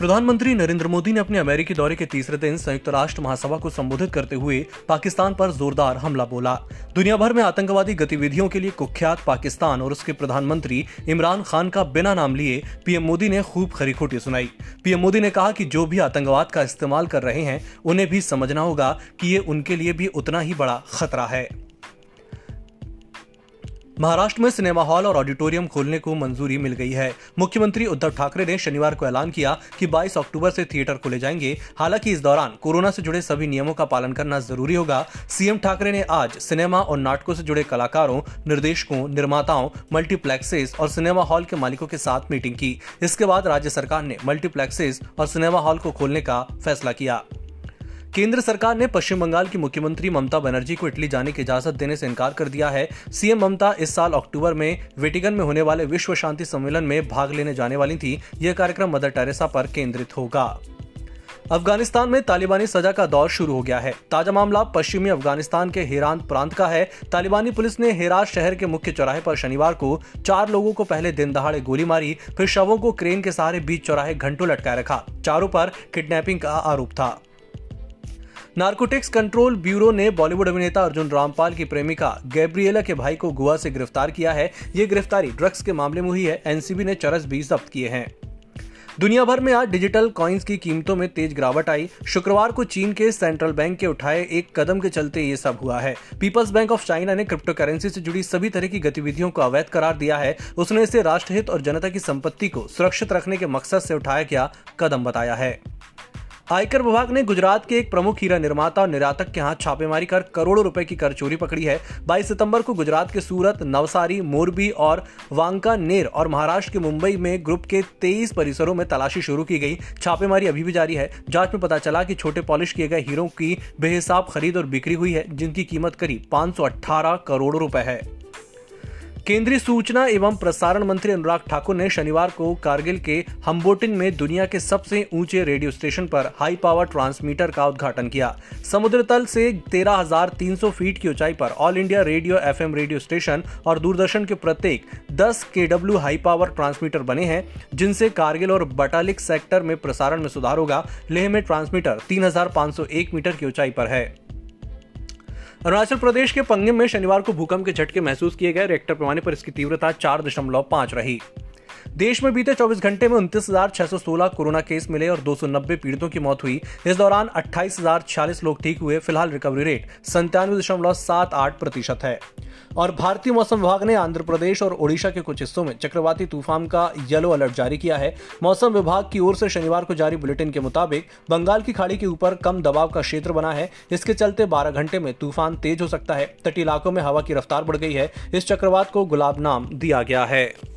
प्रधानमंत्री नरेंद्र मोदी ने अपने अमेरिकी दौरे के तीसरे दिन संयुक्त राष्ट्र महासभा को संबोधित करते हुए पाकिस्तान पर जोरदार हमला बोला। दुनिया भर में आतंकवादी गतिविधियों के लिए कुख्यात पाकिस्तान और उसके प्रधानमंत्री इमरान खान का बिना नाम लिए पीएम मोदी ने खूब खरी खोटी सुनाई। पीएम मोदी ने कहा कि जो भी आतंकवाद का इस्तेमाल कर रहे हैं, उन्हें भी समझना होगा कि ये उनके लिए भी उतना ही बड़ा खतरा है। महाराष्ट्र में सिनेमा हॉल और ऑडिटोरियम खोलने को मंजूरी मिल गई है। मुख्यमंत्री उद्धव ठाकरे ने शनिवार को ऐलान किया कि 22 अक्टूबर से थिएटर खोले जाएँगे। हालाँकि इस दौरान कोरोना से जुड़े सभी नियमों का पालन करना ज़रूरी होगा। सीएम ठाकरे ने आज सिनेमा और नाटकों से जुड़े कलाकारों, निर्देशकों, निर्माताओं, मल्टीप्लेक्सेस और सिनेमा हॉल के मालिकों के साथ मीटिंग की। इसके बाद राज्य सरकार ने मल्टीप्लेक्सेस और सिनेमा हॉल को खोलने का फैसला किया। केंद्र सरकार ने पश्चिम बंगाल की मुख्यमंत्री ममता बनर्जी को इटली जाने की इजाज़त देने से इनकार कर दिया है। सीएम ममता इस साल अक्टूबर में वेटिकन में होने वाले विश्व शांति सम्मेलन में भाग लेने जाने वाली थी। यह कार्यक्रम मदर टेरेसा पर केंद्रित होगा। अफ़गानिस्तान में तालिबानी सजा का दौर शुरू हो गया है। ताज़ा मामला पश्चिमी अफ़गानिस्तान के हेरान प्रांत का है। तालिबानी पुलिस ने हेरात शहर के मुख्य चौराहे पर शनिवार को चार लोगों को पहले दिन दहाड़े गोली मारी, फिर शवों को क्रेन के सहारे बीच चौराहे घंटों लटकाए रखा। चारों पर किडनैपिंग का आरोप था। नार्कोटिक्स कंट्रोल ब्यूरो ने बॉलीवुड अभिनेता अर्जुन रामपाल की प्रेमिका गैब्रिएला के भाई को गोवा से गिरफ़्तार किया है। ये गिरफ्तारी ड्रग्स के मामले में हुई है। एनसीबी ने चरस भी जब्त किए हैं। दुनिया भर में आज डिजिटल कॉइन्स की कीमतों में तेज गिरावट आई। शुक्रवार को चीन के सेंट्रल बैंक के उठाए एक कदम के चलते ये सब हुआ है। पीपल्स बैंक ऑफ़ चाइना ने क्रिप्टो करेंसी से जुड़ी सभी तरह की गतिविधियों को अवैध करार दिया है। उसने इसे राष्ट्रहित और जनता की संपत्ति को सुरक्षित रखने के मकसद से उठाया गया कदम बताया है। आयकर विभाग ने गुजरात के एक प्रमुख हीरा निर्माता और निर्यातक के हाथ छापेमारी कर करोड़ों रुपए की कर चोरी पकड़ी है। 22 सितंबर को गुजरात के सूरत, नवसारी, मोरबी और वांकानेर और महाराष्ट्र के मुंबई में ग्रुप के 23 परिसरों में तलाशी शुरू की गई। छापेमारी अभी भी जारी है। जाँच में पता चला कि छोटे पॉलिश किए गए हीरों की बेहिसाब खरीद और बिक्री हुई है, जिनकी कीमत करीब पाँच करोड़ रुपए है। केंद्रीय सूचना एवं प्रसारण मंत्री अनुराग ठाकुर ने शनिवार को कारगिल के हम्बोटिन में दुनिया के सबसे ऊँचे रेडियो स्टेशन पर हाई पावर ट्रांसमीटर का उद्घाटन किया। समुद्र तल से 13,300 फीट की ऊंचाई पर all India radio FM radio station और दूरदर्शन के प्रत्येक 10 केडब्ल्यू हाई पावर ट्रांसमीटर बने हैं जिनसे कारगिल और बटालिक सेक्टर में प्रसारण में सुधार होगा। लेह में ट्रांसमीटर तीन हज़ार पाँच सौ एक मीटर की ऊंचाई पर है। अरुणाचल प्रदेश के पंगिम में शनिवार को भूकंप के झटके महसूस किए गए। रेक्टर पैमाने पर इसकी तीव्रता चार दशमलव पाँच रही। देश में बीते 24 घंटे में उनतीस कोरोना केस मिले और 290 पीड़ितों की मौत हुई। इस दौरान अट्ठाईस लोग ठीक हुए। फ़िलहाल रिकवरी रेट संतानवे प्रतिशत है। और भारतीय मौसम विभाग ने आंध्र प्रदेश और ओडिशा के कुछ हिस्सों में चक्रवाती तूफ़ान का येलो अलर्ट जारी किया है। मौसम विभाग की ओर से शनिवार को जारी बुलेटिन के मुताबिक बंगाल की खाड़ी के ऊपर कम दबाव का क्षेत्र बना है। इसके चलते 12 घंटे में तूफ़ान तेज हो सकता है। तटीय इलाकों में हवा की रफ्तार बढ़ गई है। इस चक्रवात को गुलाब नाम दिया गया है।